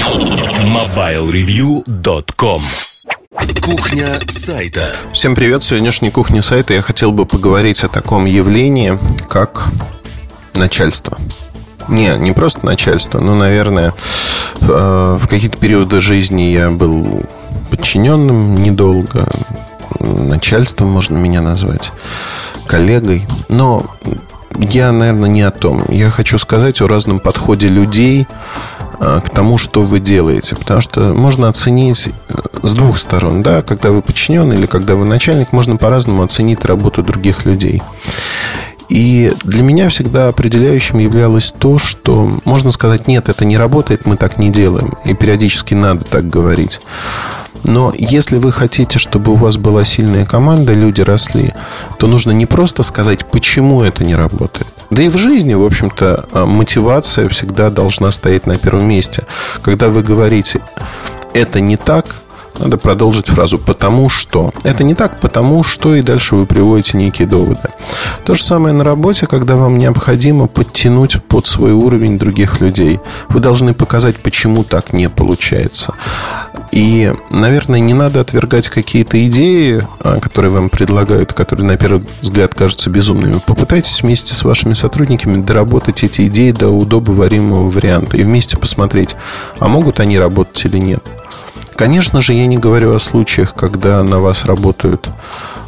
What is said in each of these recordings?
MobileReview.com Кухня сайта. Всем привет, сегодняшней кухне сайта. Я хотел бы поговорить о таком явлении, как начальство. Не, не просто начальство, но, наверное, э, в какие-то периоды жизни я был подчиненным недолго, начальством можно меня назвать, коллегой. Но я, наверное, не о том. Я хочу сказать о разном подходе людей к тому, что вы делаете. Потому что можно оценить э, с двух сторон. Да? Когда вы подчиненный или когда вы начальник, можно по-разному оценить работу других людей. И для меня всегда определяющим являлось то, что можно сказать, нет, это не работает, мы так не делаем. И периодически надо так говорить. Но если вы хотите, чтобы у вас была сильная команда, люди росли, то нужно не просто сказать, почему это не работает. Да и в жизни, в общем-то, а, мотивация всегда должна стоять на первом месте. Когда вы говорите, это не так, надо продолжить фразу «потому что». Это не так «потому что» и дальше вы приводите некие доводы. То же самое на работе, когда вам необходимо подтянуть под свой уровень других людей. Вы должны показать, почему так не получается. И, наверное, не надо отвергать какие-то идеи, а, которые вам предлагают, которые на первый взгляд кажутся безумными. Попытайтесь вместе с вашими сотрудниками доработать эти идеи до удобоваримого варианта и вместе посмотреть, а могут они работать или нет. Конечно же, я не говорю о случаях, когда на вас работают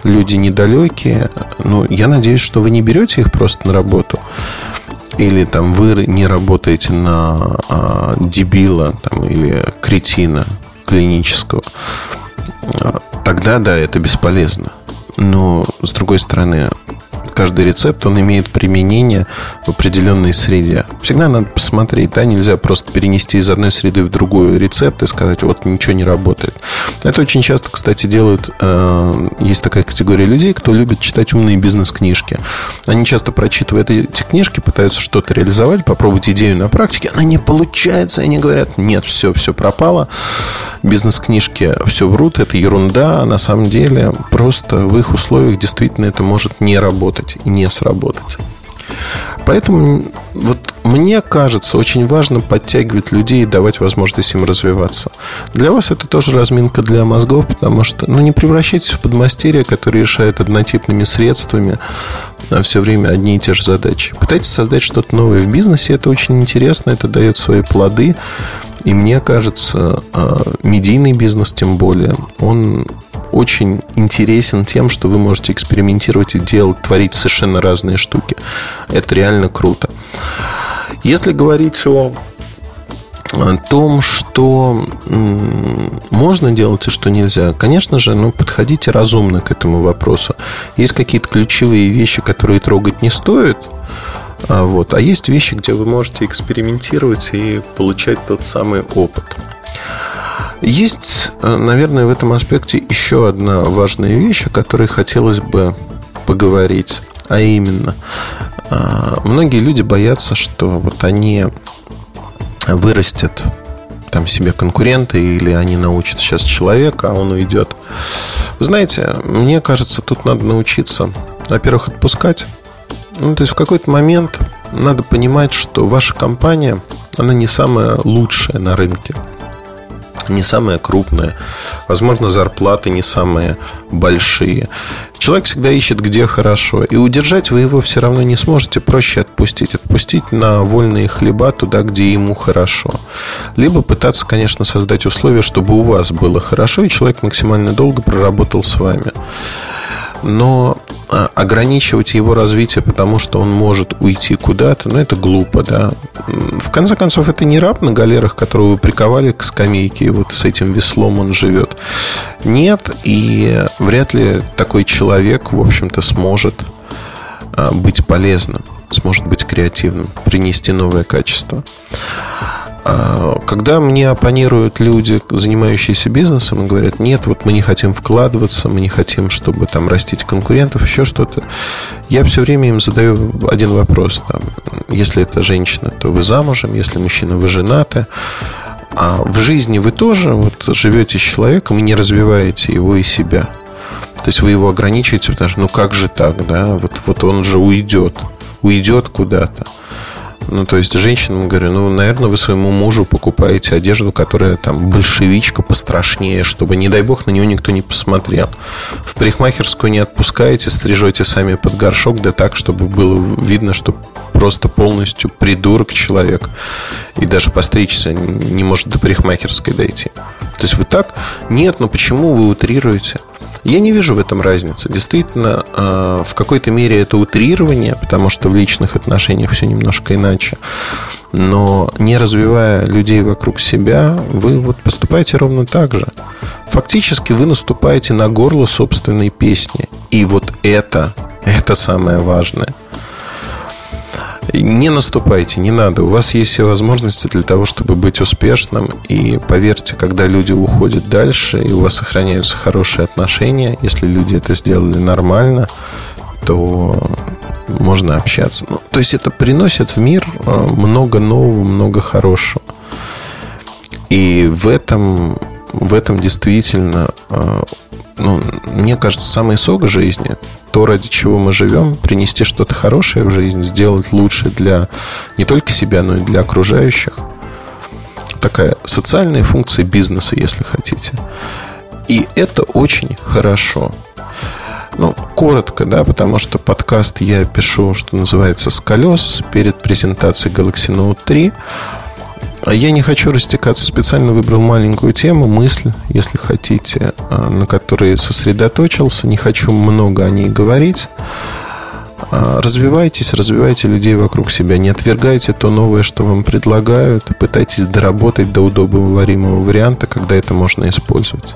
люди недалекие. Но я надеюсь, что вы не берете их просто на работу. Или там вы не работаете на а, дебила там, или кретина клинического. А, тогда, да, это бесполезно. Но, с другой стороны, каждый рецепт, он имеет применение в определенной среде. Всегда надо посмотреть, да, нельзя просто перенести из одной среды в другую рецепт и сказать, вот ничего не работает. Это очень часто, кстати, делают, э, есть такая категория людей, кто любит читать умные бизнес-книжки. Они часто прочитывают эти книжки, пытаются что-то реализовать, попробовать идею на практике, она не получается, и они говорят, нет, все, все пропало, бизнес-книжки все врут, это ерунда, а на самом деле просто в их условиях действительно это может не работать сработать не сработать. Поэтому вот мне кажется, очень важно подтягивать людей и давать возможность им развиваться. Для вас это тоже разминка для мозгов, потому что ну, не превращайтесь в подмастерье, который решает однотипными средствами а все время одни и те же задачи. Пытайтесь создать что-то новое в бизнесе, это очень интересно, это дает свои плоды. И мне кажется, а, медийный бизнес тем более, он очень интересен тем, что вы можете экспериментировать и делать, творить совершенно разные штуки. Это реально круто. Если говорить о том, что можно делать и что нельзя, конечно же, ну, подходите разумно к этому вопросу. Есть какие-то ключевые вещи, которые трогать не стоит, а, вот, а есть вещи, где вы можете экспериментировать и получать тот самый опыт. Есть, э, наверное, в этом аспекте еще одна важная вещь, о которой хотелось бы поговорить. А именно, э, многие люди боятся, что вот они вырастят там себе конкуренты или они научат сейчас человека, а он уйдет. Вы знаете, мне кажется, тут надо научиться, во-первых, отпускать. Ну, то есть в какой-то момент надо понимать, что ваша компания, она не самая лучшая на рынке не самая крупная, возможно, зарплаты не самые большие. Человек всегда ищет, где хорошо. И удержать вы его все равно не сможете. Проще отпустить. Отпустить на вольные хлеба туда, где ему хорошо. Либо пытаться, конечно, создать условия, чтобы у вас было хорошо, и человек максимально долго проработал с вами но ограничивать его развитие, потому что он может уйти куда-то, ну, это глупо, да. В конце концов, это не раб на галерах, которого вы приковали к скамейке, и вот с этим веслом он живет. Нет, и вряд ли такой человек, в общем-то, сможет а, быть полезным, сможет быть креативным, принести новое качество. А, когда мне оппонируют люди, занимающиеся бизнесом, и говорят, нет, вот мы не хотим вкладываться, мы не хотим, чтобы там растить конкурентов, еще что-то, я все время им задаю один вопрос. Там, если это женщина, то вы замужем, если мужчина, вы женаты. А в жизни вы тоже вот, живете с человеком и не развиваете его и себя. То есть вы его ограничиваете, потому что ну как же так, да, вот, вот он же уйдет, уйдет куда-то. Ну, то есть женщинам говорю, ну, наверное, вы своему мужу покупаете одежду, которая там большевичка пострашнее, чтобы, не дай бог, на нее никто не посмотрел. В парикмахерскую не отпускаете, стрижете сами под горшок, да так, чтобы было видно, что просто полностью придурок человек. И даже постричься не может до парикмахерской дойти. То есть вы так? Нет, но почему вы утрируете? Я не вижу в этом разницы. Действительно, э, в какой-то мере это утрирование, потому что в личных отношениях все немножко иначе. Но не развивая людей вокруг себя, вы вот поступаете ровно так же. Фактически вы наступаете на горло собственной песни. И вот это, это самое важное. Не наступайте, не надо. У вас есть все возможности для того, чтобы быть успешным. И поверьте, когда люди уходят дальше, и у вас сохраняются хорошие отношения, если люди это сделали нормально, то можно общаться. Ну, то есть это приносит в мир э, много нового, много хорошего. И в этом, в этом действительно, э, ну, мне кажется, самый сок жизни то, ради чего мы живем, принести что-то хорошее в жизнь, сделать лучше для не только себя, но и для окружающих. Такая социальная функция бизнеса, если хотите. И это очень хорошо. Ну, коротко, да, потому что подкаст я пишу, что называется, с колес перед презентацией Galaxy Note 3. А я не хочу растекаться, специально выбрал маленькую тему, мысль, если хотите, а, на которой сосредоточился. Не хочу много о ней говорить. А, развивайтесь, развивайте людей вокруг себя. Не отвергайте то новое, что вам предлагают. Пытайтесь доработать до удобоваримого варианта, когда это можно использовать.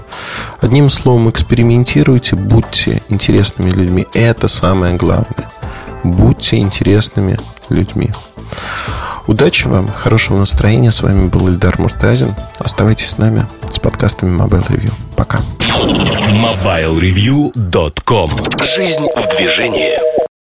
Одним словом, экспериментируйте, будьте интересными людьми. Это самое главное. Будьте интересными людьми. Удачи вам, хорошего настроения. С вами был Ильдар Муртазин. Оставайтесь с нами с подкастами Mobile Review. Пока. MobileReview.com Жизнь в движении.